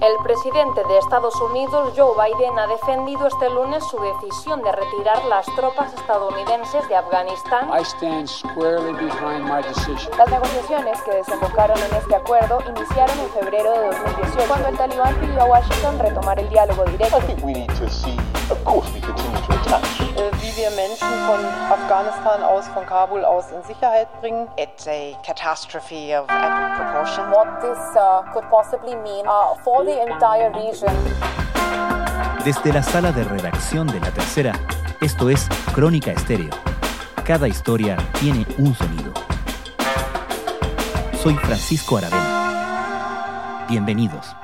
El presidente de Estados Unidos, Joe Biden, ha defendido este lunes su decisión de retirar las tropas estadounidenses de Afganistán. Las negociaciones que desembocaron en este acuerdo iniciaron en febrero de 2018, cuando el talibán pidió a Washington retomar el diálogo directo. Wie wir Menschen von Afghanistan aus, von Kabul aus in Sicherheit bringen. It's a catastrophe of epic proportions. What this uh, could possibly mean uh, for the entire region. Desde la sala de redacción de La Tercera, esto es Crónica Estéreo. Cada historia tiene un sonido. Soy Francisco Aravena. Bienvenidos.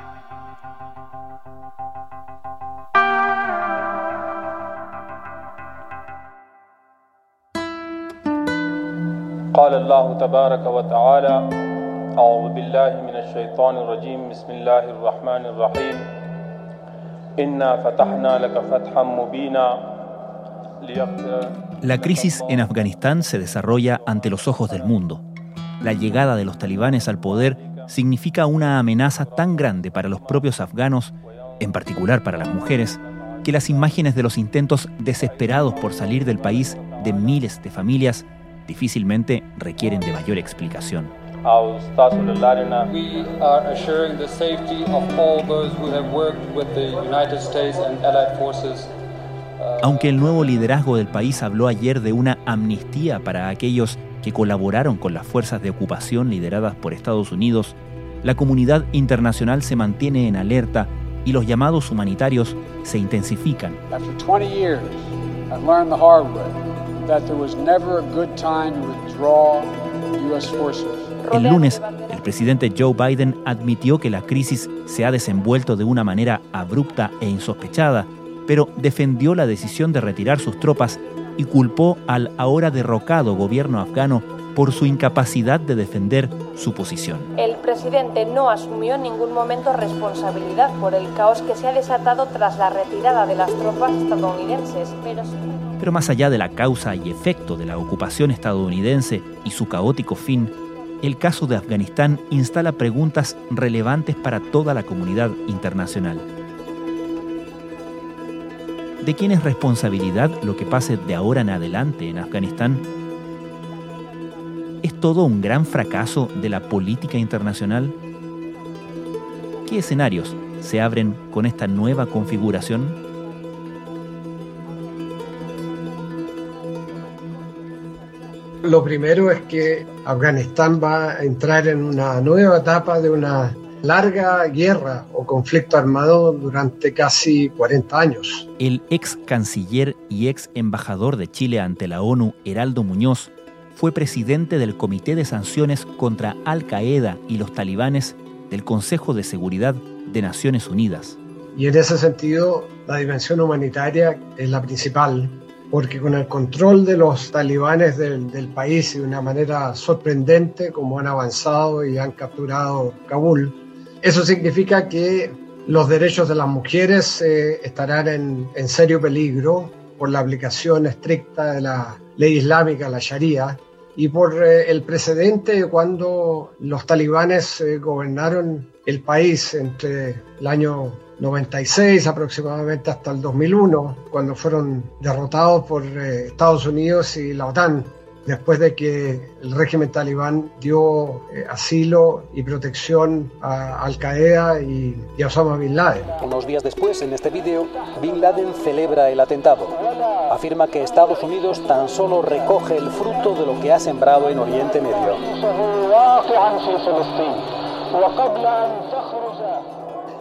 قال الله تبارك وتعالى أعوذ بالله من الشيطان الرجيم بسم الله الرحمن الرحيم إنا فتحنا لك فتحا مبينا La crisis en Afganistán se desarrolla ante los ojos del mundo. La llegada de los talibanes al poder significa una amenaza tan grande para los propios afganos, en particular para las mujeres, que las imágenes de los intentos desesperados por salir del país de miles de familias difícilmente requieren de mayor explicación. Aunque el nuevo liderazgo del país habló ayer de una amnistía para aquellos que colaboraron con las fuerzas de ocupación lideradas por Estados Unidos, la comunidad internacional se mantiene en alerta y los llamados humanitarios se intensifican. El lunes, el presidente Joe Biden admitió que la crisis se ha desenvuelto de una manera abrupta e insospechada, pero defendió la decisión de retirar sus tropas y culpó al ahora derrocado gobierno afgano por su incapacidad de defender su posición. El presidente no asumió en ningún momento responsabilidad por el caos que se ha desatado tras la retirada de las tropas estadounidenses, pero pero más allá de la causa y efecto de la ocupación estadounidense y su caótico fin, el caso de Afganistán instala preguntas relevantes para toda la comunidad internacional. ¿De quién es responsabilidad lo que pase de ahora en adelante en Afganistán? ¿Es todo un gran fracaso de la política internacional? ¿Qué escenarios se abren con esta nueva configuración? Lo primero es que Afganistán va a entrar en una nueva etapa de una larga guerra o conflicto armado durante casi 40 años. El ex canciller y ex embajador de Chile ante la ONU, Heraldo Muñoz, fue presidente del Comité de Sanciones contra Al Qaeda y los talibanes del Consejo de Seguridad de Naciones Unidas. Y en ese sentido, la dimensión humanitaria es la principal porque con el control de los talibanes del, país de una manera sorprendente, como han avanzado y han capturado Kabul, eso significa que los derechos de las mujeres eh, estarán en, serio peligro por la aplicación estricta de la ley islámica, la Sharia, y por eh, el precedente cuando los talibanes eh, gobernaron el país entre el año 96 aproximadamente hasta el 2001, cuando fueron derrotados por eh, Estados Unidos y la OTAN, después de que el régimen talibán dio eh, asilo y protección a Al Qaeda y, y, a Osama Bin Laden. Unos días después, en este vídeo, Bin Laden celebra el atentado. Afirma que Estados Unidos tan solo recoge el fruto de lo que ha sembrado en Oriente Medio.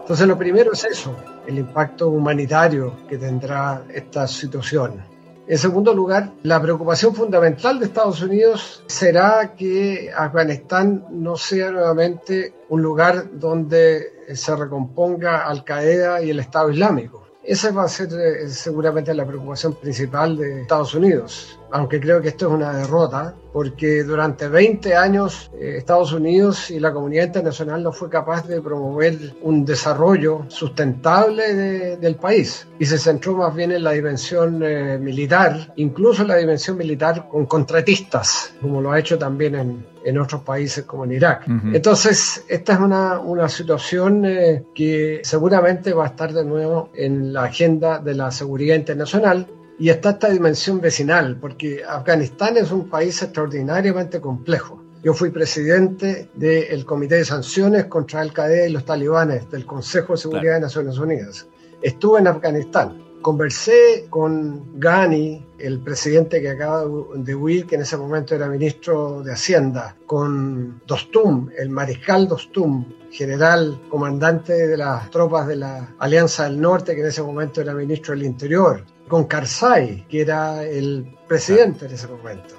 Entonces lo primero es eso, el impacto humanitario que tendrá esta situación. En segundo lugar, la preocupación fundamental de Estados Unidos será que Afganistán no sea nuevamente un lugar donde se recomponga Al Qaeda y el Estado Islámico. Esa va a ser eh, seguramente la preocupación principal de Estados Unidos. Aunque creo que esto es una derrota, porque durante 20 años eh, Estados Unidos y la comunidad internacional no fue capaz de promover un desarrollo sustentable del país y se centró más bien en la dimensión eh, militar, incluso en la dimensión militar con contratistas, como lo ha hecho también en, en otros países como en Irak. Entonces, esta es una, una situación eh, que seguramente va a estar de nuevo en la agenda de la seguridad internacional y está esta dimensión vecinal, porque Afganistán es un país extraordinariamente complejo. Yo fui presidente del Comité de Sanciones contra Al Qaeda y los talibanes del Consejo de Seguridad de Naciones Unidas. Estuve en Afganistán. Conversé con Ghani, el presidente que acaba de huir, que en ese momento era ministro de Hacienda, con Dostum, el mariscal Dostum, general comandante de las tropas de la Alianza del Norte, que en ese momento era ministro del Interior, con Karzai, que era el presidente en ese momento.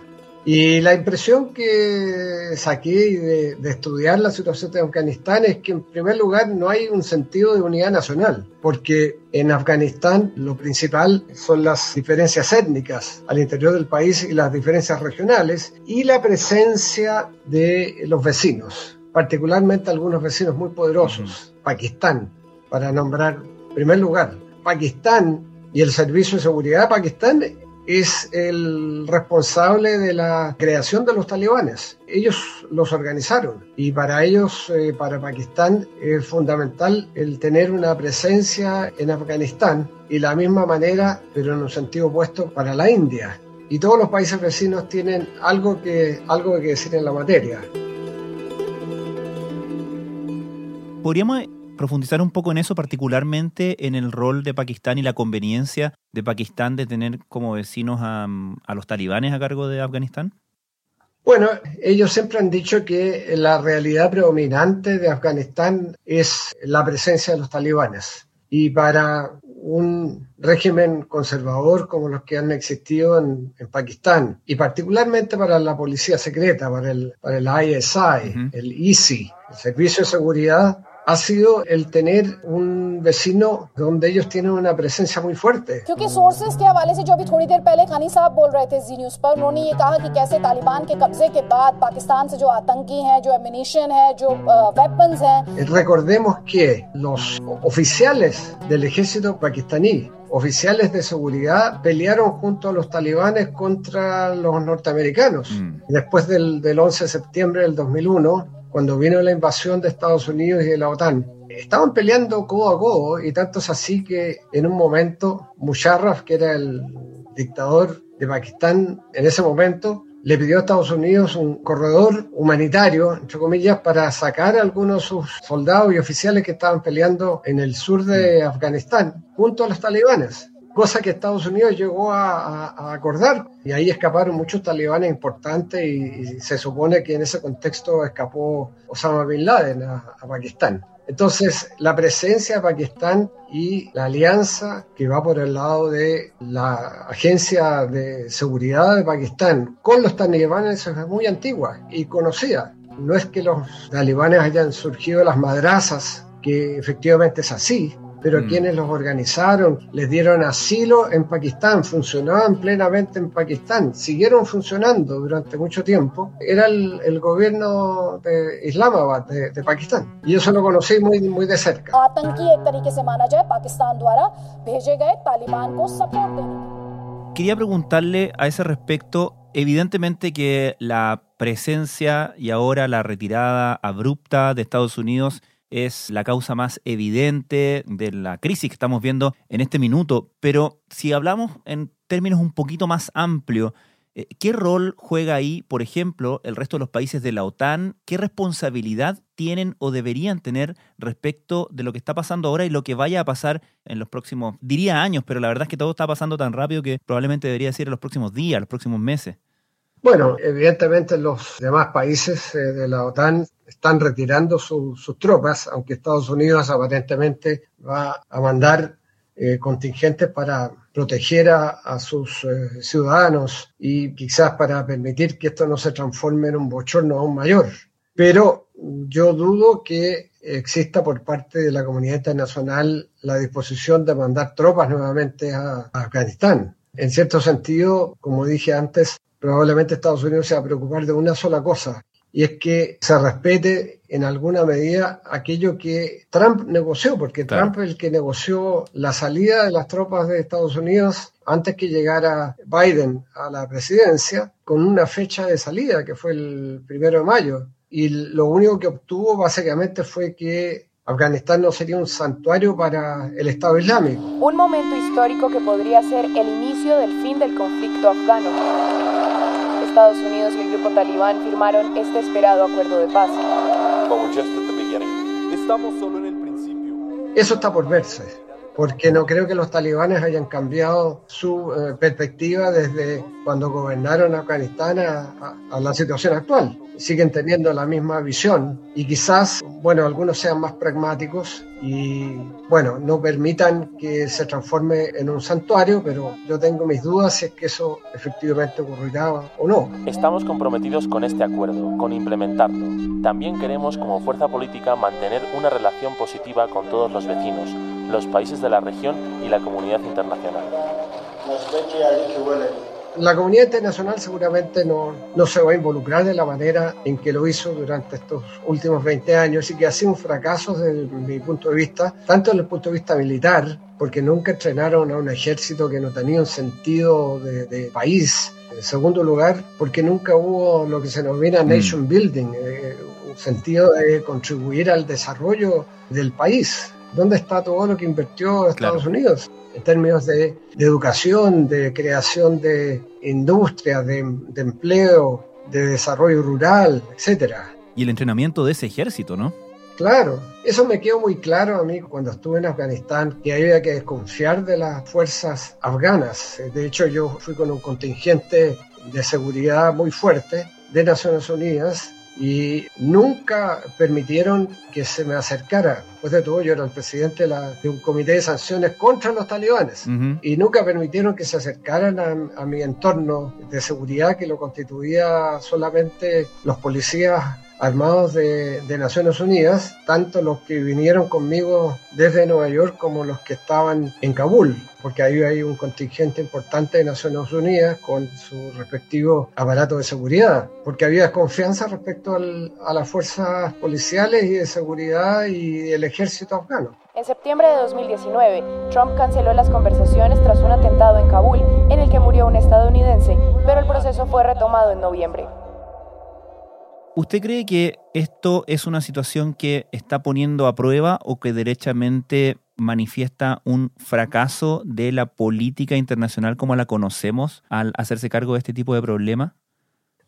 Y la impresión que saqué de, de, estudiar la situación de Afganistán es que en primer lugar no hay un sentido de unidad nacional, porque en Afganistán lo principal son las diferencias étnicas al interior del país y las diferencias regionales y la presencia de los vecinos, particularmente algunos vecinos muy poderosos, Pakistán, para nombrar en primer lugar. Pakistán y el Servicio de Seguridad de Pakistán es el responsable de la creación de los talibanes. Ellos los organizaron y para ellos, eh, para Pakistán, es fundamental el tener una presencia en Afganistán y la misma manera, pero en un sentido opuesto, para la India. Y todos los países vecinos tienen algo que, algo que decir en la materia. Podríamos profundizar un poco en eso, particularmente en el rol de Pakistán y la conveniencia de Pakistán de tener como vecinos a, los talibanes a cargo de Afganistán? Bueno, ellos siempre han dicho que la realidad predominante de Afganistán es la presencia de los talibanes. Y para un régimen conservador como los que han existido en, Pakistán, y particularmente para la policía secreta, para el, para el ISI, el ISI, el Servicio de Seguridad, ha sido el tener un vecino donde ellos tienen una presencia muy fuerte. क्योंकि सोर्सेज के हवाले से जो अभी थोड़ी देर पहले खानी साहब बोल रहे थे जी न्यूज़ पर उन्होंने ये कहा कि कैसे तालिबान के कब्जे के बाद पाकिस्तान से जो आतंकी हैं जो एमिनेशन है जो वेपन्स हैं Recordemos que los oficiales del ejército pakistaní oficiales de seguridad pelearon junto a los talibanes contra los norteamericanos. Mm. Después del, del 11 de septiembre del 2001, cuando vino la invasión de Estados Unidos y de la OTAN. Estaban peleando codo a codo y tanto es así que en un momento Musharraf, que era el dictador de Pakistán en ese momento, le pidió a Estados Unidos un corredor humanitario, entre comillas, para sacar a algunos de sus soldados y oficiales que estaban peleando en el sur de Afganistán junto a los talibanes cosa que Estados Unidos llegó a, acordar. Y ahí escaparon muchos talibanes importantes y, se supone que en ese contexto escapó Osama Bin Laden a, Pakistán. Entonces, la presencia de Pakistán y la alianza que va por el lado de la Agencia de Seguridad de Pakistán con los talibanes es muy antigua y conocida. No es que los talibanes hayan surgido de las madrazas, que efectivamente es así, pero mm. quienes los organizaron les dieron asilo en Pakistán, funcionaban plenamente en Pakistán, siguieron funcionando durante mucho tiempo, era el, gobierno de Islamabad, de, Pakistán, y eso lo conocí muy, muy de cerca. Quería preguntarle a ese respecto, evidentemente que la presencia y ahora la retirada abrupta de Estados Unidos es la causa más evidente de la crisis que estamos viendo en este minuto, pero si hablamos en términos un poquito más amplios, eh, ¿qué rol juega ahí, por ejemplo, el resto de los países de la OTAN? ¿Qué responsabilidad tienen o deberían tener respecto de lo que está pasando ahora y lo que vaya a pasar en los próximos, diría años, pero la verdad es que todo está pasando tan rápido que probablemente debería decir en los próximos días, los próximos meses? Bueno, evidentemente los demás países eh, de la OTAN están retirando sus tropas, aunque Estados Unidos aparentemente va a mandar eh, contingentes para proteger a, sus eh, ciudadanos y quizás para permitir que esto no se transforme en un bochorno aún mayor. Pero yo dudo que exista por parte de la comunidad internacional la disposición de mandar tropas nuevamente a Afganistán En cierto sentido, como dije antes, probablemente Estados Unidos se va a preocupar de una sola cosa, y es que se respete en alguna medida aquello que Trump negoció, porque Trump es el que negoció la salida de las tropas de Estados Unidos antes que llegara Biden a la presidencia, con una fecha de salida que fue el primero de mayo. Y lo único que obtuvo básicamente fue que Afganistán no sería un santuario para el Estado Islámico. Un momento histórico que podría ser el inicio del fin del conflicto afgano. Estados Unidos y el grupo talibán firmaron este esperado acuerdo de paz. Estamos solo en el principio. Eso está por verse, porque no creo que los talibanes hayan cambiado su eh, perspectiva desde cuando gobernaron Afganistán a la situación actual siguen teniendo la misma visión y quizás, bueno, algunos sean más pragmáticos y, bueno, no permitan que se transforme en un santuario, pero yo tengo mis dudas si es que eso efectivamente ocurrirá o no. Estamos comprometidos con este acuerdo, con implementarlo. También queremos como fuerza política mantener una relación positiva con todos los vecinos, los países de la región y la comunidad internacional la comunidad internacional seguramente no, no, se va a involucrar de la manera en que lo hizo durante estos últimos 20 años y que ha sido un fracaso desde mi punto de vista, tanto desde el punto de vista militar, porque nunca entrenaron a un ejército que no tenía un sentido de, país. En segundo lugar, porque nunca hubo lo que se denomina mm. nation building, eh, un sentido de contribuir al desarrollo del país. ¿Dónde está todo lo que invirtió Estados Unidos? en términos de, educación, de creación de industria, de, empleo, de desarrollo rural, etcétera. Y el entrenamiento de ese ejército, ¿no? Claro, eso me quedó muy claro a mí cuando estuve en Afganistán, que había que desconfiar de las fuerzas afganas. De hecho, yo fui con un contingente de seguridad muy fuerte de Naciones Unidas y nunca permitieron que se me acercara. Después de todo, yo era el presidente de, un comité de sanciones contra los talibanes y nunca permitieron que se acercaran a, mi entorno de seguridad que lo constituía solamente los policías armados de, Naciones Unidas, tanto los que vinieron conmigo desde Nueva York como los que estaban en Kabul, porque ahí hay un contingente importante de Naciones Unidas con su respectivo aparato de seguridad, porque había desconfianza respecto a las fuerzas policiales y de seguridad y el ejército afgano. En septiembre de 2019, Trump canceló las conversaciones tras un atentado en Kabul en el que murió un estadounidense, pero el proceso fue retomado en noviembre. ¿Usted cree que esto es una situación que está poniendo a prueba o que derechamente manifiesta un fracaso de la política internacional como la conocemos al hacerse cargo de este tipo de problema?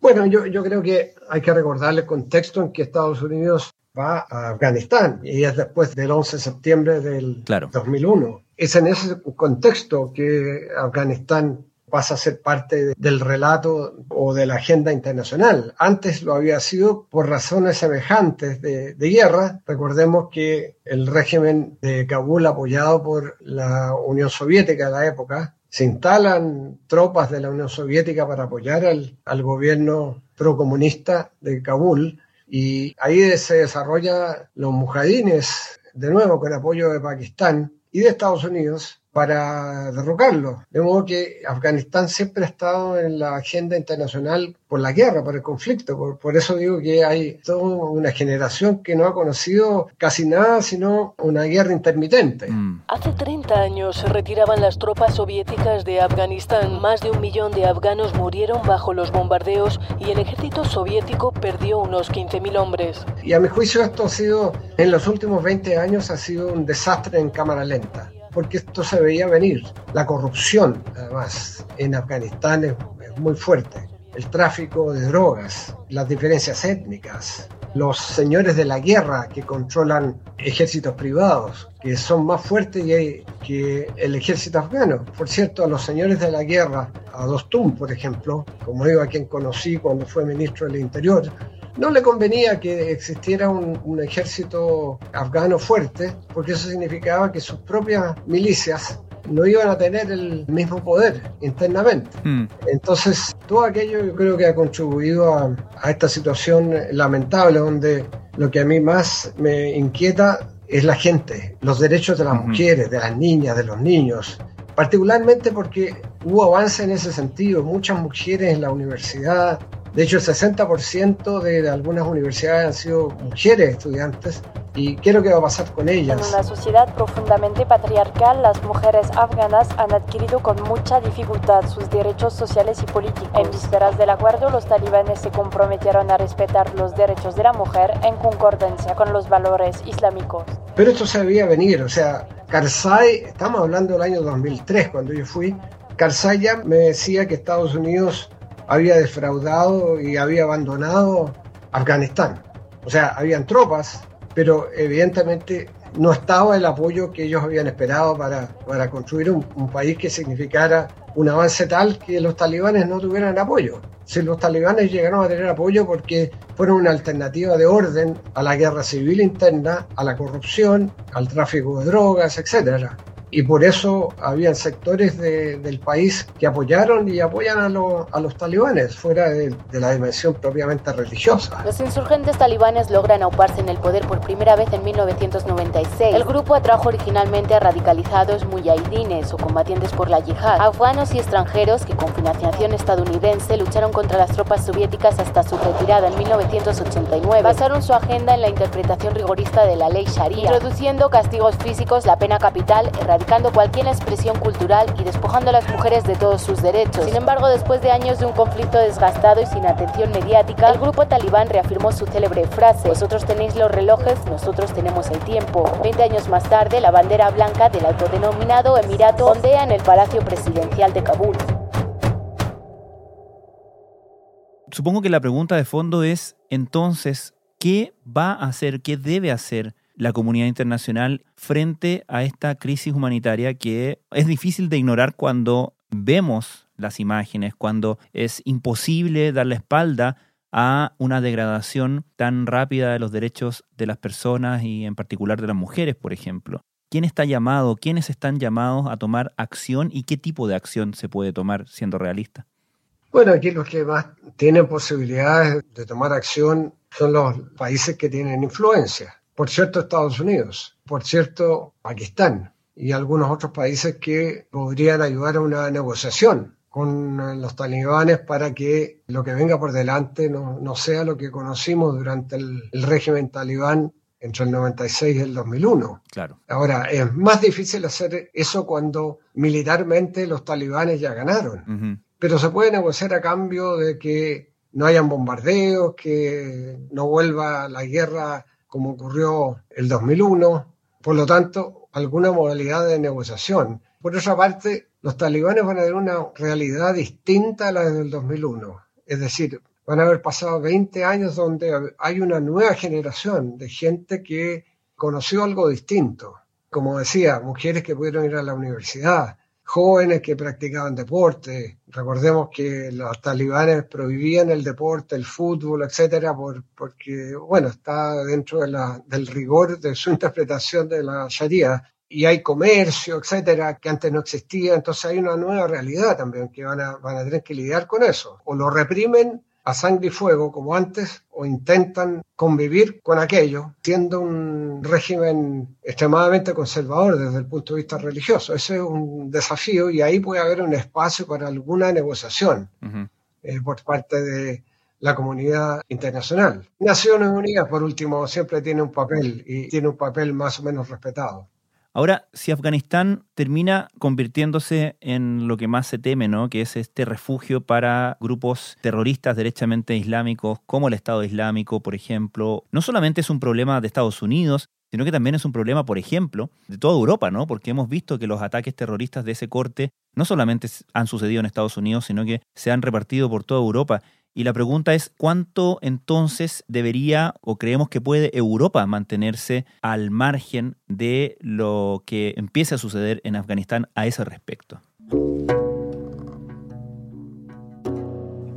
Bueno, yo, creo que hay que recordarle el contexto en que Estados Unidos va a Afganistán y es después del 11 de septiembre del 2001. Es en ese contexto que Afganistán pasa a ser parte del relato o de la agenda internacional. Antes lo había sido por razones semejantes de, guerra. Recordemos que el régimen de Kabul, apoyado por la Unión Soviética de la época, se instalan tropas de la Unión Soviética para apoyar al, al gobierno procomunista de Kabul y ahí se desarrolla los mujahidines, de nuevo con apoyo de Pakistán y de Estados Unidos, para derrocarlo. De modo que Afganistán siempre ha estado en la agenda internacional por la guerra, por el conflicto. Por, eso digo que hay toda una generación que no ha conocido casi nada sino una guerra intermitente. Mm. Hace 30 años se retiraban las tropas soviéticas de Afganistán. Más de un millón de afganos murieron bajo los bombardeos y el ejército soviético perdió unos 15.000 hombres. Y a mi juicio esto ha sido, en los últimos 20 años, ha sido un desastre en cámara lenta porque esto se veía venir. La corrupción, además, en Afganistán es, muy fuerte. El tráfico de drogas, las diferencias étnicas, los señores de la guerra que controlan ejércitos privados, que son más fuertes que el ejército afgano. Por cierto, a los señores de la guerra, a Dostum, por ejemplo, como digo, a quien conocí cuando fue ministro del Interior, no le convenía que existiera un, ejército afgano fuerte, porque eso significaba que sus propias milicias no iban a tener el mismo poder internamente. Hmm. Entonces, todo aquello yo creo que ha contribuido a, a, esta situación lamentable, donde lo que a mí más me inquieta es la gente, los derechos de las mujeres, de las niñas, de los niños, particularmente porque hubo avance en ese sentido, muchas mujeres en la universidad, de hecho el 60% de algunas universidades han sido mujeres estudiantes y qué va a pasar con ellas. En una sociedad profundamente patriarcal, las mujeres afganas han adquirido con mucha dificultad sus derechos sociales y políticos. En vísperas del acuerdo, los talibanes se comprometieron a respetar los derechos de la mujer en concordancia con los valores islámicos. Pero esto se debía venir, o sea, Karzai, estamos hablando del año 2003 cuando yo fui, Karzai ya me decía que Estados Unidos había defraudado y había abandonado Afganistán. O sea, habían tropas pero evidentemente no estaba el apoyo que ellos habían esperado para, para construir un, país que significara un avance tal que los talibanes no tuvieran apoyo. Si los talibanes llegaron a tener apoyo porque fueron una alternativa de orden a la guerra civil interna, a la corrupción, al tráfico de drogas, etcétera y por eso habían sectores del país que apoyaron y apoyan a, a los talibanes fuera de, la dimensión propiamente religiosa. Los insurgentes talibanes logran auparse en el poder por primera vez en 1996. El grupo atrajo originalmente a radicalizados muyahidines o combatientes por la yihad, afganos y extranjeros que con financiación estadounidense lucharon contra las tropas soviéticas hasta su retirada en 1989. Basaron su agenda en la interpretación rigorista de la ley Sharia, introduciendo castigos físicos, la pena capital, erradicando cualquier expresión cultural y despojando a las mujeres de todos sus derechos. Sin embargo, después de años de un conflicto desgastado y sin atención mediática, el grupo talibán reafirmó su célebre frase, vosotros tenéis los relojes, nosotros tenemos el tiempo. Veinte años más tarde, la bandera blanca del autodenominado Emirato ondea en el Palacio Presidencial de Kabul. Supongo que la pregunta de fondo es, entonces, ¿qué va a hacer, qué debe hacer la comunidad internacional frente a esta crisis humanitaria que es difícil de ignorar cuando vemos las imágenes, cuando es imposible dar la espalda a una degradación tan rápida de los derechos de las personas y en particular de las mujeres, por ejemplo. ¿Quién está llamado? ¿Quiénes están llamados a tomar acción y qué tipo de acción se puede tomar siendo realista? Bueno, aquí los que más tienen posibilidades de tomar acción son los países que tienen influencia por cierto Estados Unidos, por cierto Pakistán y algunos otros países que podrían ayudar a una negociación con los talibanes para que lo que venga por delante no, sea lo que conocimos durante el, régimen talibán entre el 96 y el 2001. Claro. Ahora, es más difícil hacer eso cuando militarmente los talibanes ya ganaron. Pero se puede negociar a cambio de que no hayan bombardeos, que no vuelva la guerra como ocurrió el 2001, por lo tanto, alguna modalidad de negociación. Por otra parte, los talibanes van a tener una realidad distinta a la del 2001, es decir, van a haber pasado 20 años donde hay una nueva generación de gente que conoció algo distinto. Como decía, mujeres que pudieron ir a la universidad, jóvenes que practicaban deporte. Recordemos que los talibanes prohibían el deporte, el fútbol, etcétera, por, porque, bueno, está dentro del rigor de su interpretación de la Sharia. Y hay comercio, etcétera, que antes no existía. Entonces hay una nueva realidad también que van a, van a tener que lidiar con eso. O lo reprimen a sangre y fuego como antes o intentan convivir con aquello, siendo un régimen extremadamente conservador desde el punto de vista religioso. Ese es un desafío y ahí puede haber un espacio para alguna negociación eh, por parte de la comunidad internacional. Naciones Unidas, por último, siempre tiene un papel y tiene un papel más o menos respetado. Ahora, si Afganistán termina convirtiéndose en lo que más se teme, ¿no? que es este refugio para grupos terroristas derechamente islámicos, como el Estado Islámico, por ejemplo, no solamente es un problema de Estados Unidos, sino que también es un problema, por ejemplo, de toda Europa, ¿no? Porque hemos visto que los ataques terroristas de ese corte no solamente han sucedido en Estados Unidos, sino que se han repartido por toda Europa. Y la pregunta es, ¿cuánto entonces debería o creemos que puede Europa mantenerse al margen de lo que empiece a suceder en Afganistán a ese respecto?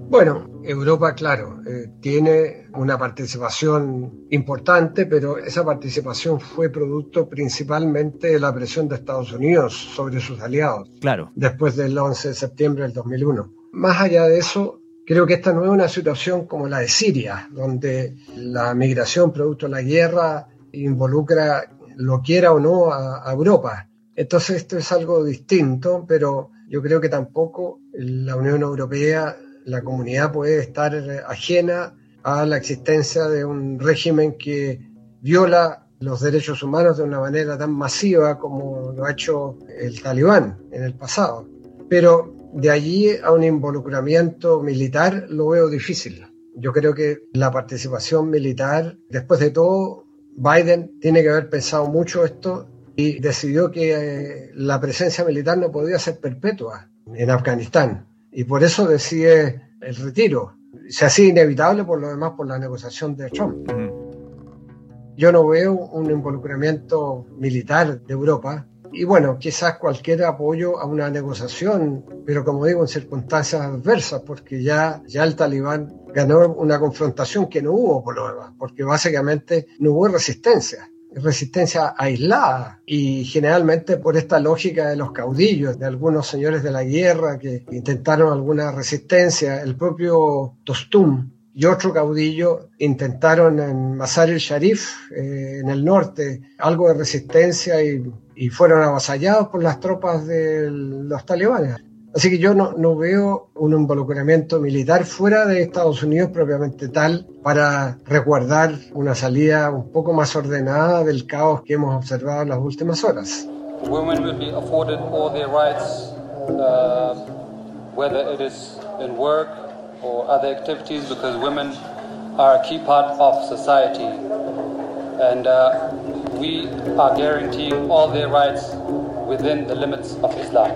Bueno, Europa, claro, eh, tiene una participación importante, pero esa participación fue producto principalmente de la presión de Estados Unidos sobre sus aliados. Claro. Después del 11 de septiembre del 2001. Más allá de eso, Creo que esta no es una situación como la de Siria, donde la migración producto de la guerra involucra, lo quiera o no, a, Europa. Entonces esto es algo distinto, pero yo creo que tampoco la Unión Europea, la comunidad puede estar ajena a la existencia de un régimen que viola los derechos humanos de una manera tan masiva como lo ha hecho el talibán en el pasado. Pero de allí a un involucramiento militar lo veo difícil. Yo creo que la participación militar, después de todo, Biden tiene que haber pensado mucho esto y decidió que eh, la presencia militar no podía ser perpetua en Afganistán. Y por eso decide el retiro. Se hacía inevitable por lo demás por la negociación de Trump. Yo no veo un involucramiento militar de Europa y bueno, quizás cualquier apoyo a una negociación, pero como digo, en circunstancias adversas, porque ya, ya el talibán ganó una confrontación que no hubo por lo porque básicamente no hubo resistencia resistencia aislada. Y generalmente por esta lógica de los caudillos, de algunos señores de la guerra que intentaron alguna resistencia, el propio Tostum y otro caudillo intentaron en el Sharif, eh, en el norte, algo de resistencia y y fueron avasallados por las tropas de los talibanes. Así que yo no, no, veo un involucramiento militar fuera de Estados Unidos propiamente tal para resguardar una salida un poco más ordenada del caos que hemos observado en las últimas horas. Women will be afforded all their rights, uh, whether it is in work or other activities, because women are a key part of society. And uh, we are guaranteeing all their rights within the limits of Islam.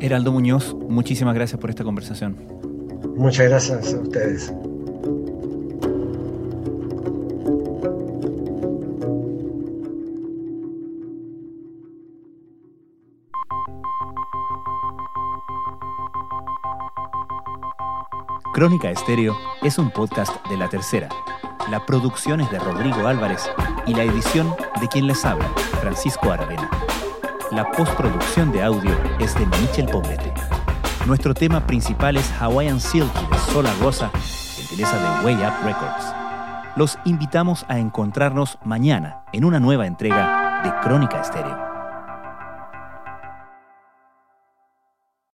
Heraldo Muñoz, muchísimas gracias por esta conversación. Muchas gracias a ustedes. Crónica Estéreo es un podcast de la tercera la producción es de Rodrigo Álvarez y la edición de quien les habla, Francisco Aravena. La postproducción de audio es de Michel Poblete. Nuestro tema principal es Hawaiian Silky de Sola Rosa, gentileza de Way Up Records. Los invitamos a encontrarnos mañana en una nueva entrega de Crónica Estéreo.